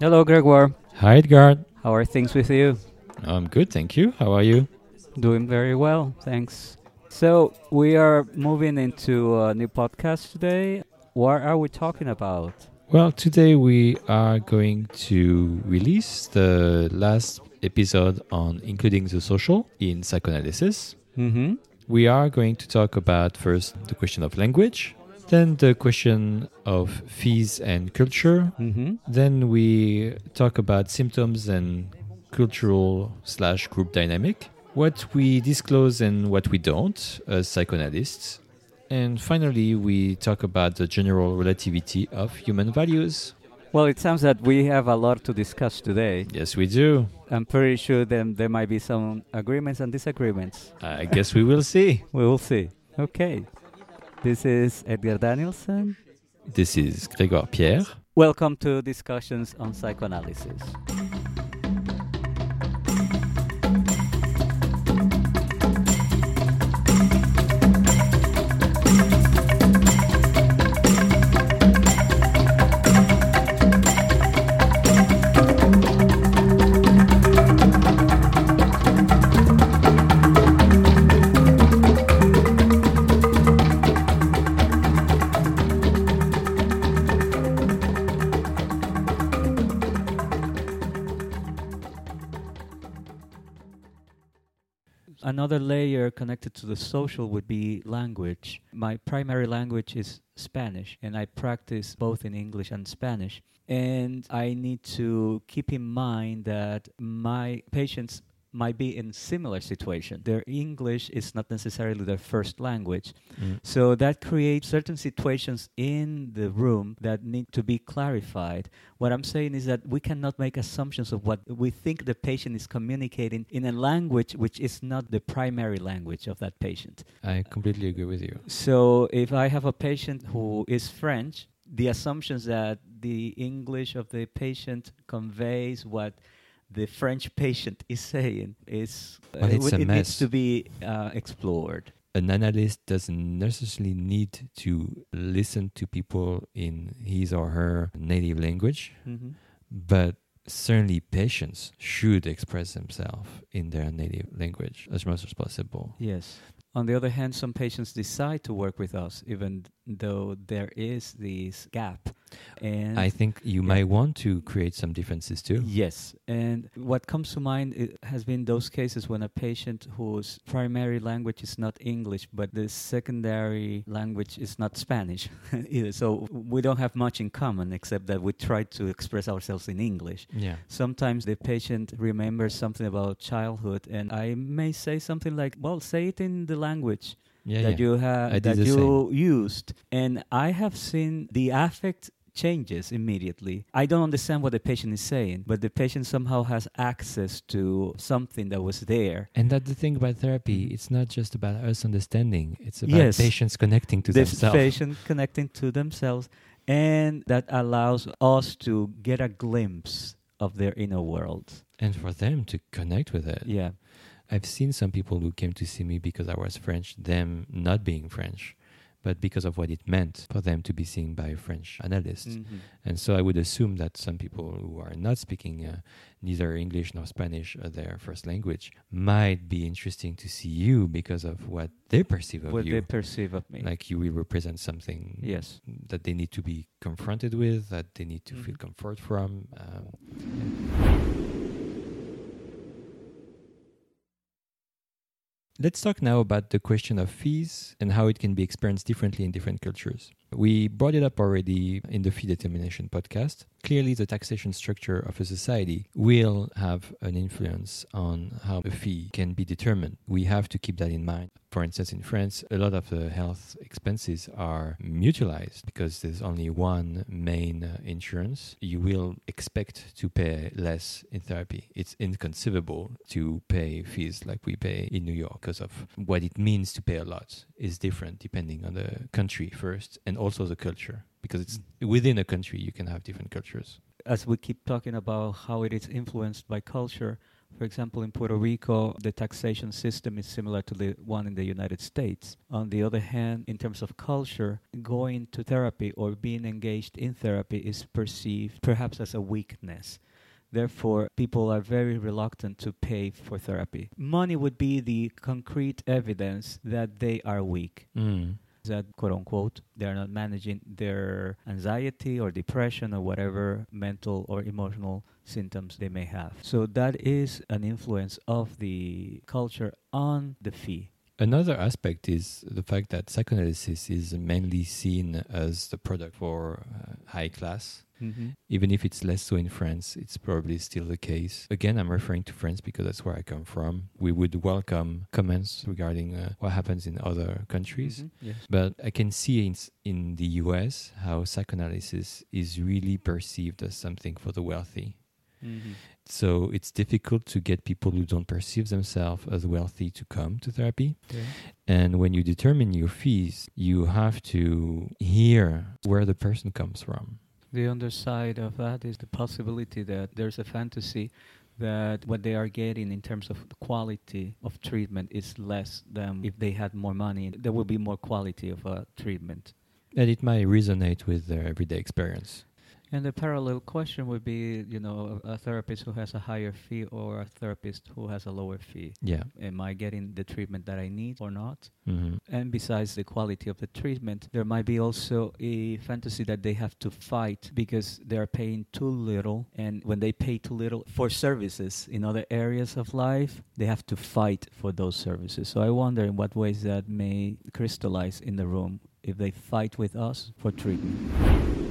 Hello, Grégoire. Hi, Edgar. How are things with you? I'm good, thank you. How are you? Doing very well, thanks. So, we are moving into a new podcast today. What are we talking about? Well, today we are going to release the last episode on including the social in psychoanalysis. Mm-hmm. We are going to talk about first the question of language, then the question of fees and culture. Mm-hmm. Then we talk about symptoms and cultural slash group dynamic, what we disclose and what we don't as psychoanalysts. And finally, we talk about the general relativity of human values. Well, it sounds that we have a lot to discuss today. Yes, we do. I'm pretty sure then there might be some agreements and disagreements. I guess we will see. We will see. Okay. This is Edgar Danielson. This is Grégoire Pierre. Welcome to Discussions on Psychoanalysis. Another layer connected to the social would be language. My primary language is Spanish, and I practice both in English and Spanish. And I need to keep in mind that my patients might be in similar situation. Their English is not necessarily their first language. Mm. So that creates certain situations in the room that need to be clarified. What I'm saying is that we cannot make assumptions of what we think the patient is communicating in a language which is not the primary language of that patient. I completely agree with you. So if I have a patient who is French, the assumptions that the English of the patient conveys what the French patient is saying is uh, it a needs to be uh, explored. An analyst doesn't necessarily need to listen to people in his or her native language. hmm but certainly patients should express themselves in their native language as much as possible. Yes. On the other hand, some patients decide to work with us, even though there is this gap. And I think you might want to create some differences too. Yes, and what comes to mind has been those cases when a patient whose primary language is not English, but the secondary language is not Spanish either. So we don't have much in common except that we try to express ourselves in English. Yeah. Sometimes the patient remembers something about childhood, and I may say something like, "Well, say it in the language." Yeah. that yeah. you have that you used and i have seen the affect changes immediately i don't understand what the patient is saying but the patient somehow has access to something that was there and that's the thing about therapy. Mm-hmm. It's not just about us understanding. It's about Yes. patients connecting to the themselves. patient connecting to themselves and that allows us to get a glimpse of their inner world and for them to connect with it. yeah I've seen some people who came to see me because I was French, them not being French, but because of what it meant for them to be seen by a French analyst. Mhm. And so I would assume that some people who are not speaking uh, neither English nor Spanish as their first language might be interesting to see you because of what they perceive of what you. What they perceive of me like you will represent something yes that they need to be confronted with, that they need to feel Mhm. comfort from. Um, Let's talk now about the question of fees and how it can be experienced differently in different cultures. We brought it up already in the fee determination podcast. Clearly, the taxation structure of a society will have an influence on how a fee can be determined. We have to keep that in mind. For instance, in France, a lot of the health expenses are mutualized because there's only one main insurance. You will expect to pay less in therapy. It's inconceivable to pay fees like we pay in New York because of what it means to pay a lot is different depending on the country first and also the culture because it's within a country you can have different cultures. as we keep talking about how it is influenced by culture, For example, in Puerto Rico, the taxation system is similar to the one in the United States. On the other hand, in terms of culture, going to therapy or being engaged in therapy is perceived perhaps as a weakness. Therefore, people are very reluctant to pay for therapy. Money would be the concrete evidence that they are weak. Mm. That quote unquote, they're not managing their anxiety or depression or whatever mental or emotional symptoms they may have. So, that is an influence of the culture on the fee. Another aspect is the fact that psychoanalysis is mainly seen as the product for uh, high class. Mm-hmm. Even if it's less so in France, it's probably still the case. Again, I'm referring to France because that's where I come from. We would welcome comments regarding uh, what happens in other countries. Mm-hmm. Yes. But I can see in, in the US how psychoanalysis is really perceived as something for the wealthy. Mm-hmm. So it's difficult to get people who don't perceive themselves as wealthy to come to therapy. Yeah. And when you determine your fees, you have to hear where the person comes from. The underside of that is the possibility that there's a fantasy that what they are getting in terms of the quality of treatment is less than if they had more money. There will be more quality of uh, treatment. And it might resonate with their everyday experience. And the parallel question would be, you know, a, therapist who has a higher fee or a therapist who has a lower fee. Yeah. Am I getting the treatment that I need or not? hmm And besides the quality of the treatment, there might be also a fantasy that they have to fight because they are paying too little. And when they pay too little for services in other areas of life, they have to fight for those services. So I wonder in what ways that may crystallize in the room if they fight with us for treatment.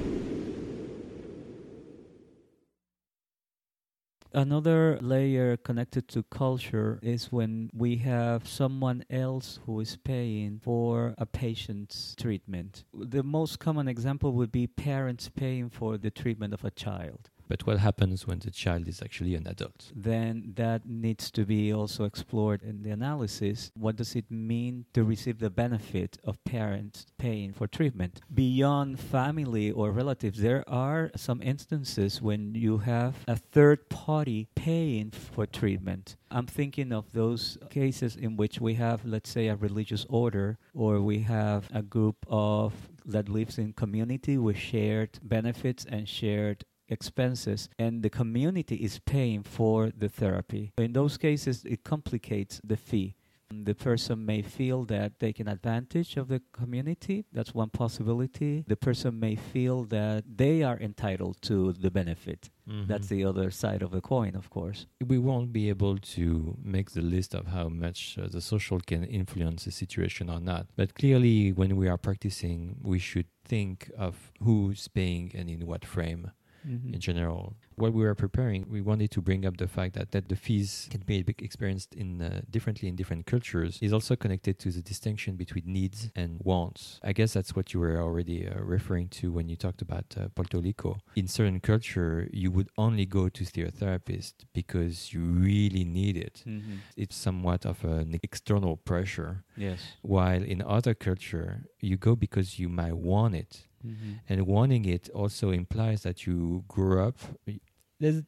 Another layer connected to culture is when we have someone else who is paying for a patient's treatment. The most common example would be parents paying for the treatment of a child. But what happens when the child is actually an adult? Then that needs to be also explored in the analysis. What does it mean to receive the benefit of parents paying for treatment? Beyond family or relatives, there are some instances when you have a third party paying for treatment. I'm thinking of those cases in which we have, let's say, a religious order or we have a group of that lives in community with shared benefits and shared expenses and the community is paying for the therapy. In those cases, it complicates the fee. The person may feel that taking advantage of the community. That's one possibility. The person may feel that they are entitled to the benefit. That's the other side of the coin, of course. we won't be able to make the list of how much uh, the social can influence the situation or not. But clearly, when we are practicing, we should think of who's paying and in what frame. Mhm. in general. While we were preparing, we wanted to bring up the fact that, that the fees can be experienced in uh, differently in different cultures is also connected to the distinction between needs and wants. I guess that's what you were already uh, referring to when you talked about uh, Puerto Rico. In certain culture, you would only go to see a therapist because you really need it. Mhm. It's somewhat of an external pressure, Yes. while in other culture, you go because you might want it Mhm. and wanting it also implies that you grew up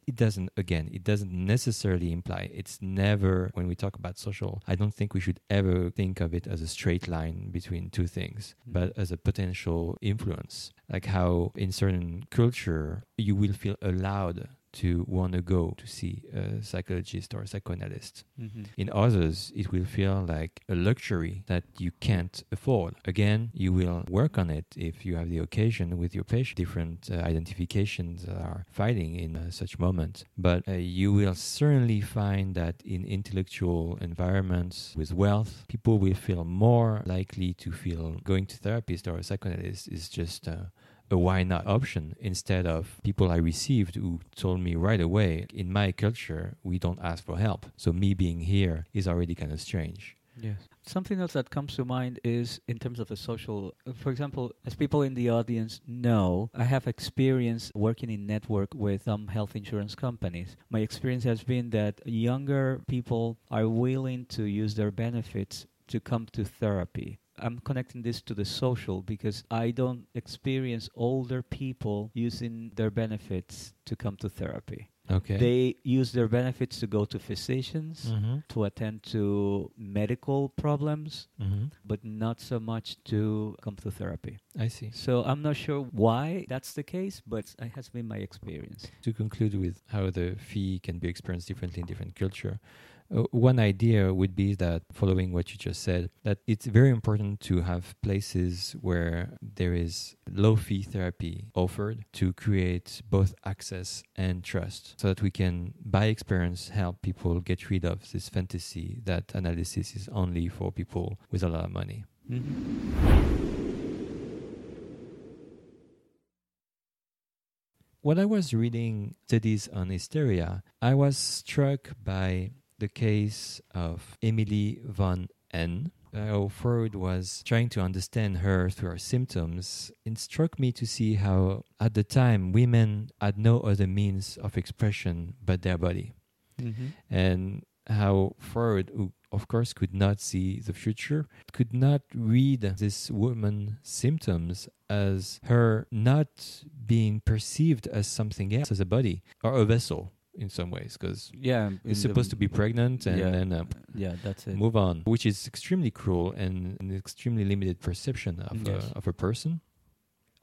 it doesn't again it doesn't necessarily imply it's never when we talk about social i don't think we should ever think of it as a straight line between two things Mm. but as a potential influence like how in certain culture you will feel allowed to want to go to see a psychologist or a psychoanalyst Mhm. in others, it will feel like a luxury that you can't afford. Again, you will work on it if you have the occasion with your patient. Different uh, identifications are fighting in uh, such moments. But uh, you will certainly find that in intellectual environments with wealth, people will feel more likely to feel going to therapist or a psychoanalyst is just uh, a why not option instead of people I received who told me right away, in my culture, we don't ask for help. So me being here is already kind of strange. Yes. Something else that comes to mind is in terms of the social. For example, as people in the audience know, I have experience working in network with some health insurance companies. My experience has been that younger people are willing to use their benefits to come to therapy. I'm connecting this to the social because I don't experience older people using their benefits to come to therapy. Okay. They use their benefits to go to physicians, Mm-hmm. to attend to medical problems, Mm-hmm. but not so much to come to therapy. I see. So I'm not sure why that's the case, but it has been my experience. To conclude with how the fee can be experienced differently in different culture, uh, one idea would be that, following what you just said, that it's very important to have places where there is low fee therapy offered to create both access and trust, so that we can, by experience, help people get rid of this fantasy that analysis is only for people with a lot of money. When I was reading studies on hysteria, I was struck by the case of Emmy von N. How Freud was trying to understand her through her symptoms. It struck me to see how, at the time, women had no other means of expression but their body Mm-hmm. and how Freud, who of course could not see the future, could not read this woman's symptoms as her not being perceived as something else, as a body or a vessel in some ways, because Yeah, it's supposed to be pregnant and yeah. then uh, Yeah, that's it. move on, which is extremely cruel and an extremely limited perception of, Yes. a, of a person.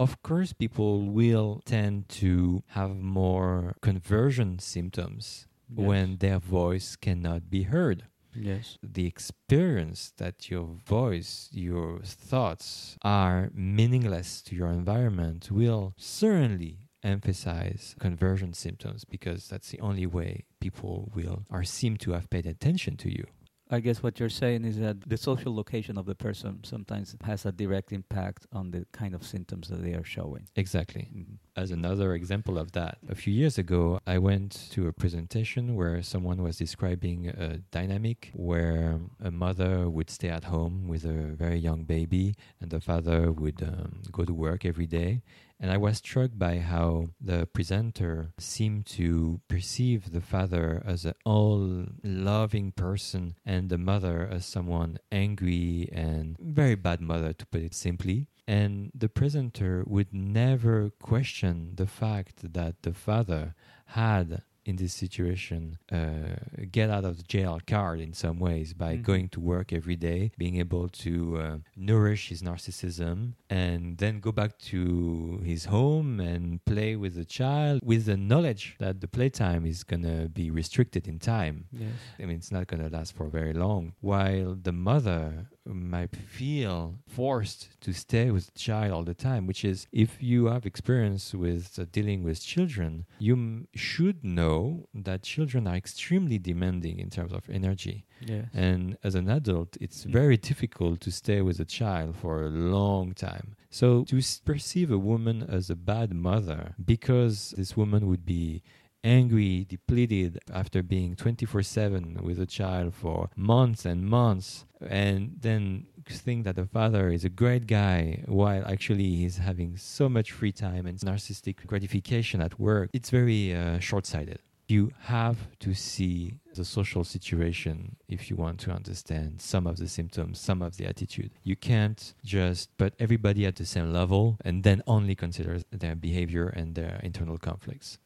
Of course, people will tend to have more conversion symptoms Yes. when their voice cannot be heard. yes, The experience that your voice, your thoughts are meaningless to your environment will certainly emphasize conversion symptoms because that's the only way people will or seem to have paid attention to you. I guess what you're saying is that the social location of the person sometimes has a direct impact on the kind of symptoms that they are showing. Exactly. Mhm. As another example of that, a few years ago, I went to a presentation where someone was describing a dynamic where a mother would stay at home with a very young baby and the father would um, go to work every day. And I was struck by how the presenter seemed to perceive the father as an all loving person and the mother as someone angry and very bad mother, to put it simply. And the presenter would never question the fact that the father had in this situation uh, get out of jail card in some ways by Mhm. going to work every day being able to uh, nourish his narcissism and then go back to his home and play with the child with the knowledge that the playtime is going to be restricted in time Yes. I mean, it's not going to last for very long. While the mother might feel forced to stay with the child all the time, which is if you have experience with uh, dealing with children, you m- should know that children are extremely demanding in terms of energy. Yes. And as an adult, it's Mm. very difficult to stay with a child for a long time. So to s- perceive a woman as a bad mother because this woman would be angry, depleted after being 24 7 with a child for months and months, and then think that the father is a great guy while actually he's having so much free time and narcissistic gratification at work, it's very uh, short sighted. You have to see the social situation if you want to understand some of the symptoms, some of the attitude. You can't just put everybody at the same level and then only consider their behavior and their internal conflicts.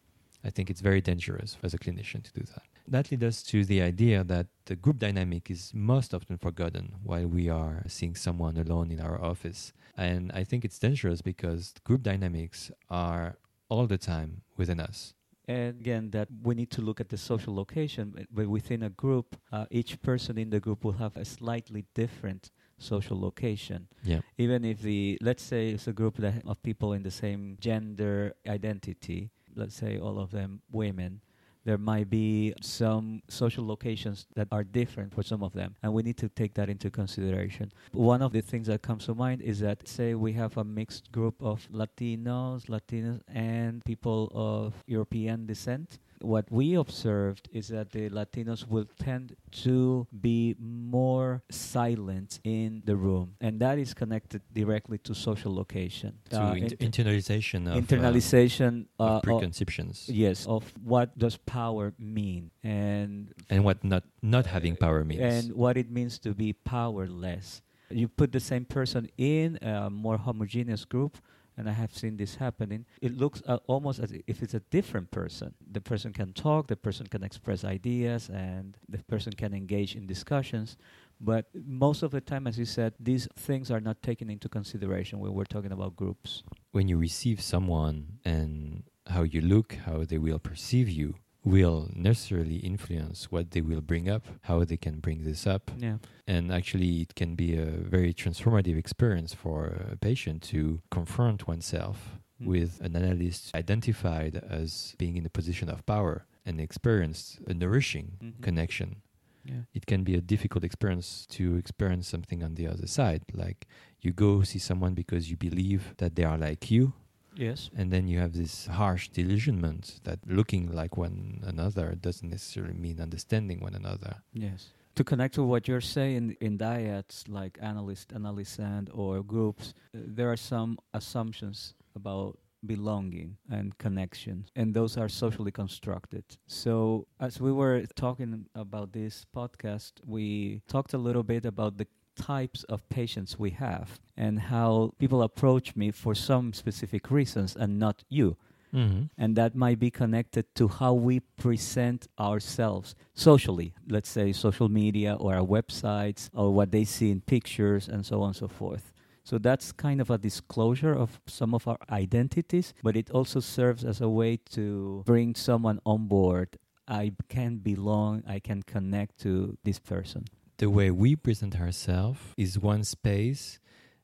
I think it's very dangerous as a clinician to do that. That leads us to the idea that the group dynamic is most often forgotten while we are seeing someone alone in our office. And I think it's dangerous because group dynamics are all the time within us. And again, that we need to look at the social location. but- But within a group, uh, each person in the group will have a slightly different social location. Yeah. Even if the, let's say it's a group that of people in the same gender identity, let's say all of them women, there might be some social locations that are different for some of them, and we need to take that into consideration. One of the things that comes to mind is that, say, we have a mixed group of Latinos, Latinas, and people of European descent. What we observed is that the Latinos will tend to be more silent in the room, and that is connected directly to social location. To Uh, int- inter- internalization of, uh, internalization uh, of- preconceptions yes of what does power mean and and what not, not having power means. and what it means to be powerless you put the same person in a more homogeneous group and I have seen this happening, it looks uh, almost as if it's a different person. The person can talk, the person can express ideas, and the person can engage in discussions. But most of the time, as you said, these things are not taken into consideration when we're talking about groups. When you receive someone and how you look, how they will perceive you, will necessarily influence what they will bring up, how they can bring this up. Yeah. And actually, it can be a very transformative experience for a patient to confront oneself Mm. with an analyst identified as being in a position of power and experienced a nourishing Mhm. connection. Yeah. It can be a difficult experience to experience something on the other side. Like you go see someone because you believe that they are like you, Yes. and then you have this harsh delusionment that looking like one another doesn't necessarily mean understanding one another. Yes. To connect to what you're saying in dyads like analyst, analysand, or groups, uh, there are some assumptions about belonging and connection, and those are socially constructed. So, as we were talking about this podcast, we talked a little bit about the types of patients we have and how people approach me for some specific reasons and not you. Mm-hmm. and that might be connected to how we present ourselves socially let's say social media or our websites or what they see in pictures and so on and so forth. So that's kind of a disclosure of some of our identities but it also serves as a way to bring someone on board. I can belong i can connect to this person the way we present ourselves is one space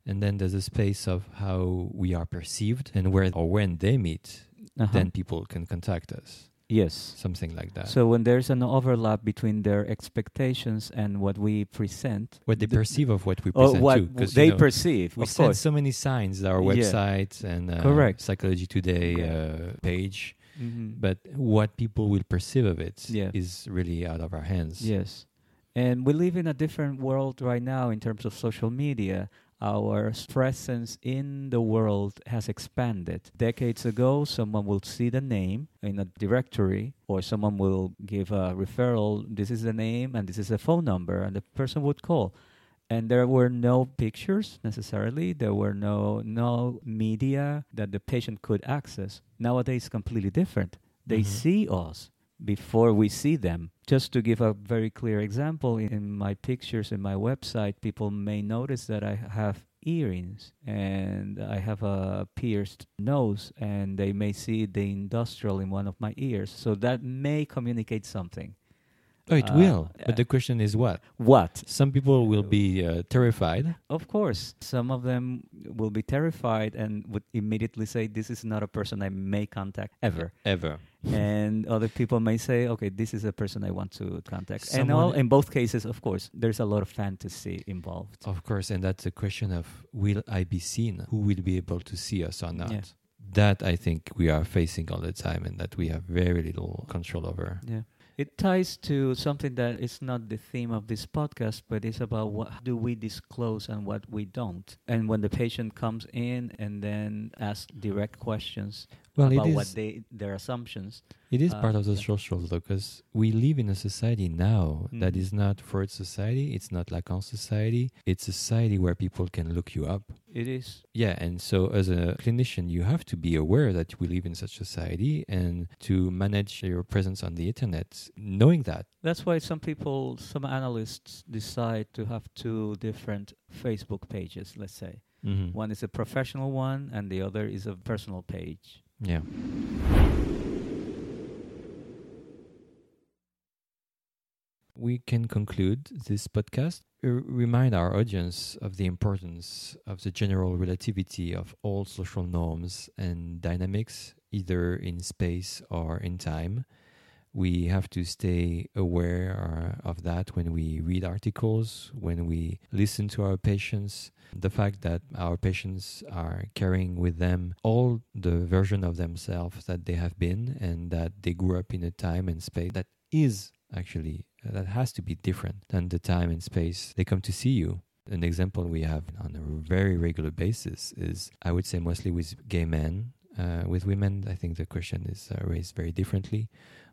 and then there's a space of how we are perceived and where or when they meet Uh-huh. then people can contact us yes something like that so when there's an overlap between their expectations and what we present what they the- perceive of what we or present what too they you know, perceive we send so many signs our Yeah. website and uh, Correct. psychology today uh, page Mhm. but what people will perceive of it is Yeah. really out of our hands Yes. And we live in a different world right now in terms of social media. Our presence in the world has expanded. Decades ago, someone will see the name in a directory, or someone will give a referral. This is the name, and this is the phone number, and the person would call. And there were no pictures necessarily. There were no no media that the patient could access. Nowadays, completely different. They Mhm. see us before we see them. Just to give a very clear example, in, my pictures in my website, people may notice that I have earrings and I have a pierced nose, and they may see the industrial in one of my ears. So that may communicate something. Oh it Uh, will but the question is what What? some people will be uh, terrified Of course, some of them will be terrified and would immediately say, "This is not a person I may contact ever." ever and other people may say, "Okay, this is a person I want to contact." and all in both cases, of course, there's a lot of fantasy involved. Of course, and that's a question of will I be seen? Who will be able to see us or not? Yeah. That I think we are facing all the time and that we have very little control over. Yeah. It ties to something that is not the theme of this podcast, but it's about what do we disclose and what we don't. And when the patient comes in and then asks direct questions Well, about what they their assumptions, it is uh, part of the yeah. social though, because we live in a society now that Mhm. is not Freud's society. It's not Lacan's society. It's a society where people can look you up. it is Yeah, and so as a clinician, you have to be aware that we live in such society and to manage your presence on the internet, knowing that. That's why some people, some analysts decide to have two different Facebook pages, let's say. Mhm. One is a professional one and the other is a personal page. Yeah. We can conclude this podcast. R- remind our audience of the importance of the general relativity of all social norms and dynamics, either in space or in time. We have to stay aware uh, of that when we read articles, when we listen to our patients, the fact that our patients are carrying with them all the version of themselves that they have been and that they grew up in a time and space that is actually that has to be different than the time and space they come to see you. An example we have on a very regular basis is i would say mostly with gay men uh, with women. I think the question is uh, raised very differently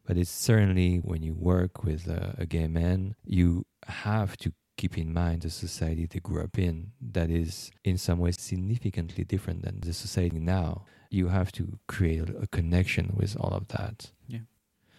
but it's certainly when you work with uh, a gay man you have to keep in mind the society they grew up in that is in some ways significantly different than the society now. You have to create a, a connection with all of that. Yeah.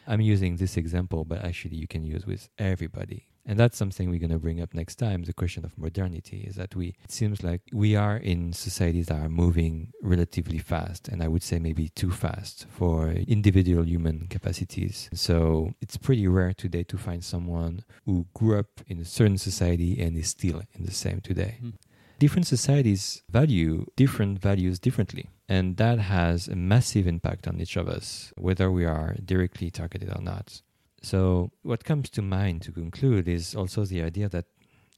I'm using this example, but actually you can use with everybody. And that's something we're going to bring up next time. The question of modernity is that we, it seems like we are in societies that are moving relatively fast, and I would say maybe too fast for individual human capacities. So it's pretty rare today to find someone who grew up in a certain society and is still in the same today. Mm. Different societies value different values differently. And that has a massive impact on each of us, whether we are directly targeted or not. So, what comes to mind to conclude is also the idea that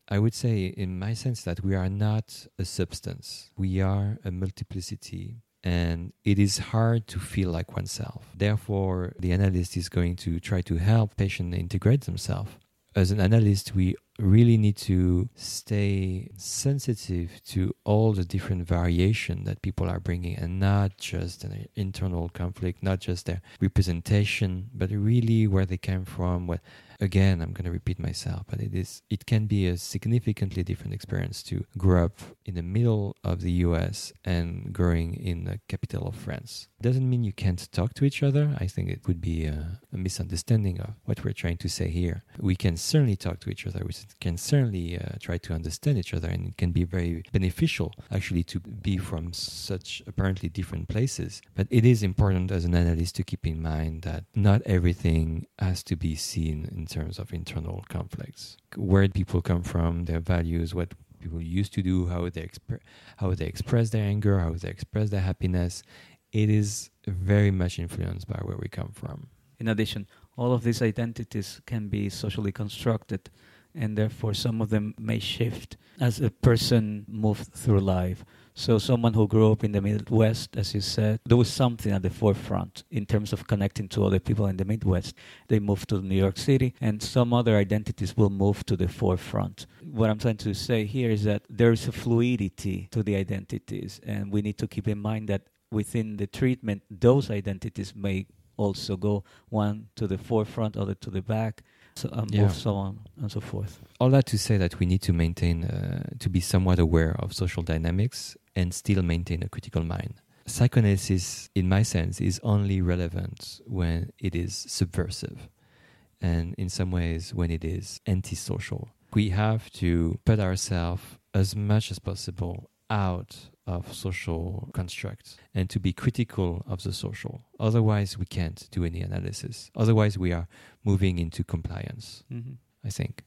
I would say, in my sense, that we are not a substance, we are a multiplicity. And it is hard to feel like oneself. Therefore, the analyst is going to try to help patient integrate themselves. As an analyst, we really need to stay sensitive to all the different variation that people are bringing and not just an internal conflict not just their representation but really where they came from what again i'm going to repeat myself but it is it can be a significantly different experience to grow up in the middle of the us and growing in the capital of france. Doesn't mean you can't talk to each other. I think it would be a, a misunderstanding of what we're trying to say here. We can certainly talk to each other can certainly uh, try to understand each other and it can be very beneficial actually to be from such apparently different places but it is important as an analyst to keep in mind that not everything has to be seen in terms of internal conflicts. Where people come from, their values, what people used to do, how they exp- how they express their anger, how they express their happiness, it is very much influenced by where we come from. In addition, all of these identities can be socially constructed, and therefore some of them may shift as a person moves through life. So someone who grew up in the Midwest, as you said, there was something at the forefront in terms of connecting to other people in the Midwest. They moved to New York City, and some other identities will move to the forefront. What I'm trying to say here is that there is a fluidity to the identities, and we need to keep in mind that within the treatment, those identities may also go one to the forefront, other to the back so, um, yeah. so on and so forth. All that to say that we need to maintain, uh, to be somewhat aware of social dynamics and still maintain a critical mind. Psychoanalysis, in my sense, is only relevant when it is subversive and in some ways when it is antisocial. We have to put ourselves as much as possible out of social constructs and to be critical of the social. Otherwise, we can't do any analysis. Otherwise, we are moving into compliance, mm-hmm. I think.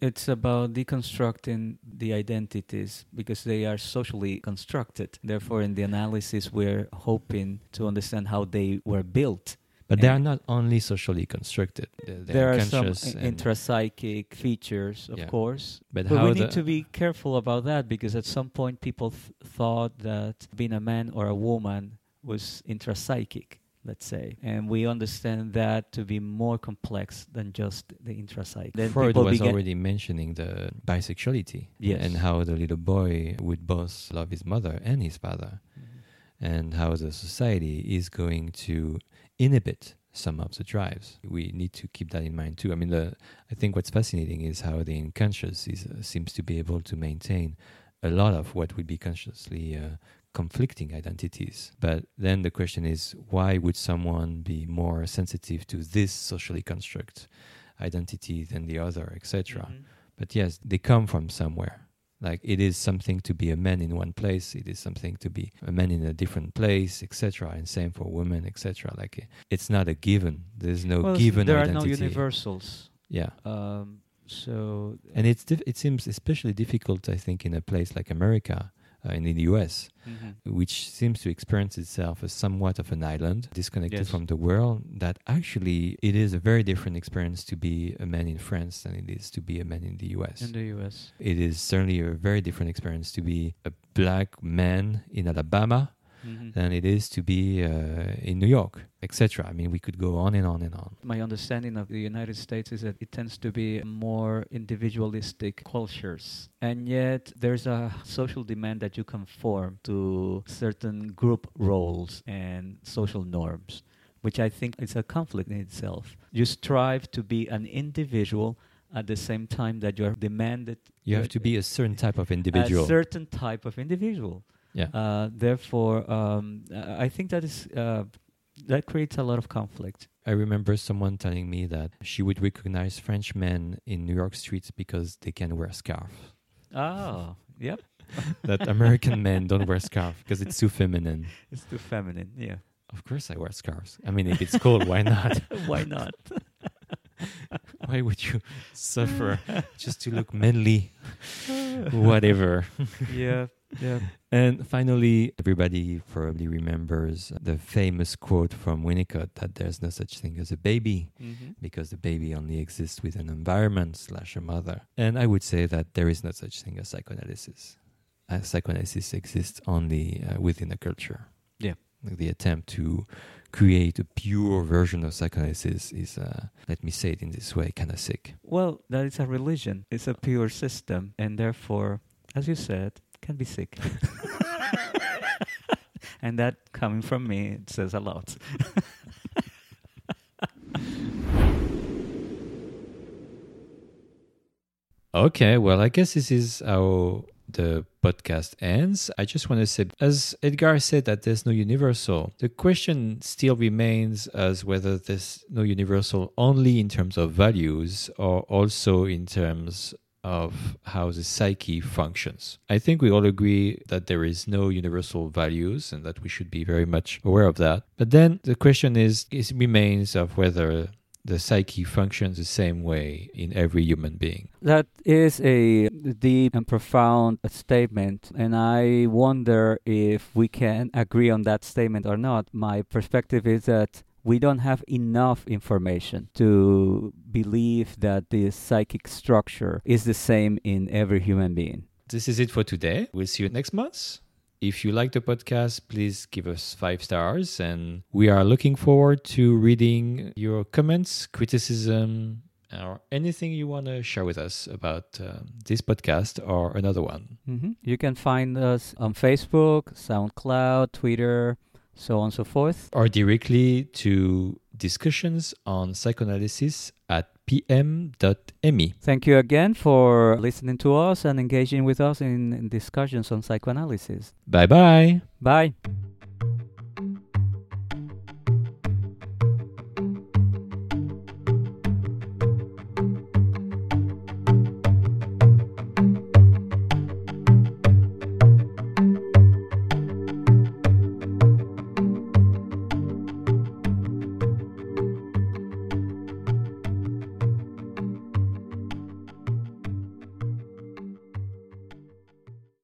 It's about deconstructing the identities because they are socially constructed. Therefore, in the analysis, we're hoping to understand how they were built but they are not only socially constructed. They're, they're there are some intrapsychic features, of yeah. course. But, but we need to be careful about that because at some point people th- thought that being a man or a woman was intrapsychic, let's say. And we understand that to be more complex than just the intrapsychic. Then Freud was already mentioning the bisexuality yes. and how the little boy would both love his mother and his father. Mm-hmm. And how the society is going to inhibit some of the drives. We need to keep that in mind too. I mean, the, I think what's fascinating is how the unconscious is, uh, seems to be able to maintain a lot of what would be consciously uh, conflicting identities. But then the question is, why would someone be more sensitive to this socially construct identity than the other, etc.? Mm-hmm. But yes, they come from somewhere. Like it is something to be a man in one place, it is something to be a man in a different place, etc. And same for women, etc. Like it's not a given. There's no well, given. There identity. are no universals. Yeah. Um, so and it's it seems especially difficult, I think, in a place like America uh, in the US, mm-hmm. which seems to experience itself as somewhat of an island, disconnected yes. from the world, that actually it is a very different experience to be a man in France than it is to be a man in the US. In the US. It is certainly a very different experience to be a black man in Alabama mm-hmm. than it is to be uh, in New York, etc. I mean, we could go on and on and on. My understanding of the United States is that it tends to be more individualistic cultures, and yet there's a social demand that you conform to certain group roles and social norms which I think is a conflict in itself. You strive to be an individual at the same time that you're demanded You have to be a certain type of individual. a certain type of individual. Yeah. Uh, therefore, um, I think that is uh, that creates a lot of conflict. I remember someone telling me that she would recognize French men in New York streets because they can wear scarf. Oh, yep, that American men don't wear scarf because it's too feminine. it's too feminine. Yeah, Of course, I wear scarves. I mean, if it's cold, why not? why not? Why would you suffer just to look manly? Whatever. yeah, yeah. And finally, everybody probably remembers the famous quote from Winnicott that there's no such thing as a baby Mm-hmm. because the baby only exists with an environment slash a mother. And I would say that there is no such thing as psychoanalysis. Uh, psychoanalysis exists only uh, within a culture. Yeah. Like the attempt to create a pure version of psychoanalysis is, uh, let me say it in this way, kind of sick. Well, that is a religion. It's a pure system, and therefore, as you said, can be sick. and that coming from me, it says a lot. Okay, well, I guess this is how the podcast ends. I just want to say, as Edgar said, that there's no universal. The question still remains as whether there's no universal only in terms of values or also in terms of how the psyche functions. I think we all agree that there is no universal values and that we should be very much aware of that. But then the question is, remains of whether the psyche functions the same way in every human being. That is a deep and profound statement, and I wonder if we can agree on that statement or not. My perspective is that we don't have enough information to believe that the psychic structure is the same in every human being. This is it for today. We'll see you next month. If you like the podcast, please give us five stars. And we are looking forward to reading your comments, criticism, or anything you want to share with us about um, this podcast or another one. hmm You can find us on Facebook, SoundCloud, Twitter, so on and so forth. Or directly to discussions on psychoanalysis at pm.me. Thank you again for listening to us and engaging with us in, in discussions on psychoanalysis. Bye bye. Bye.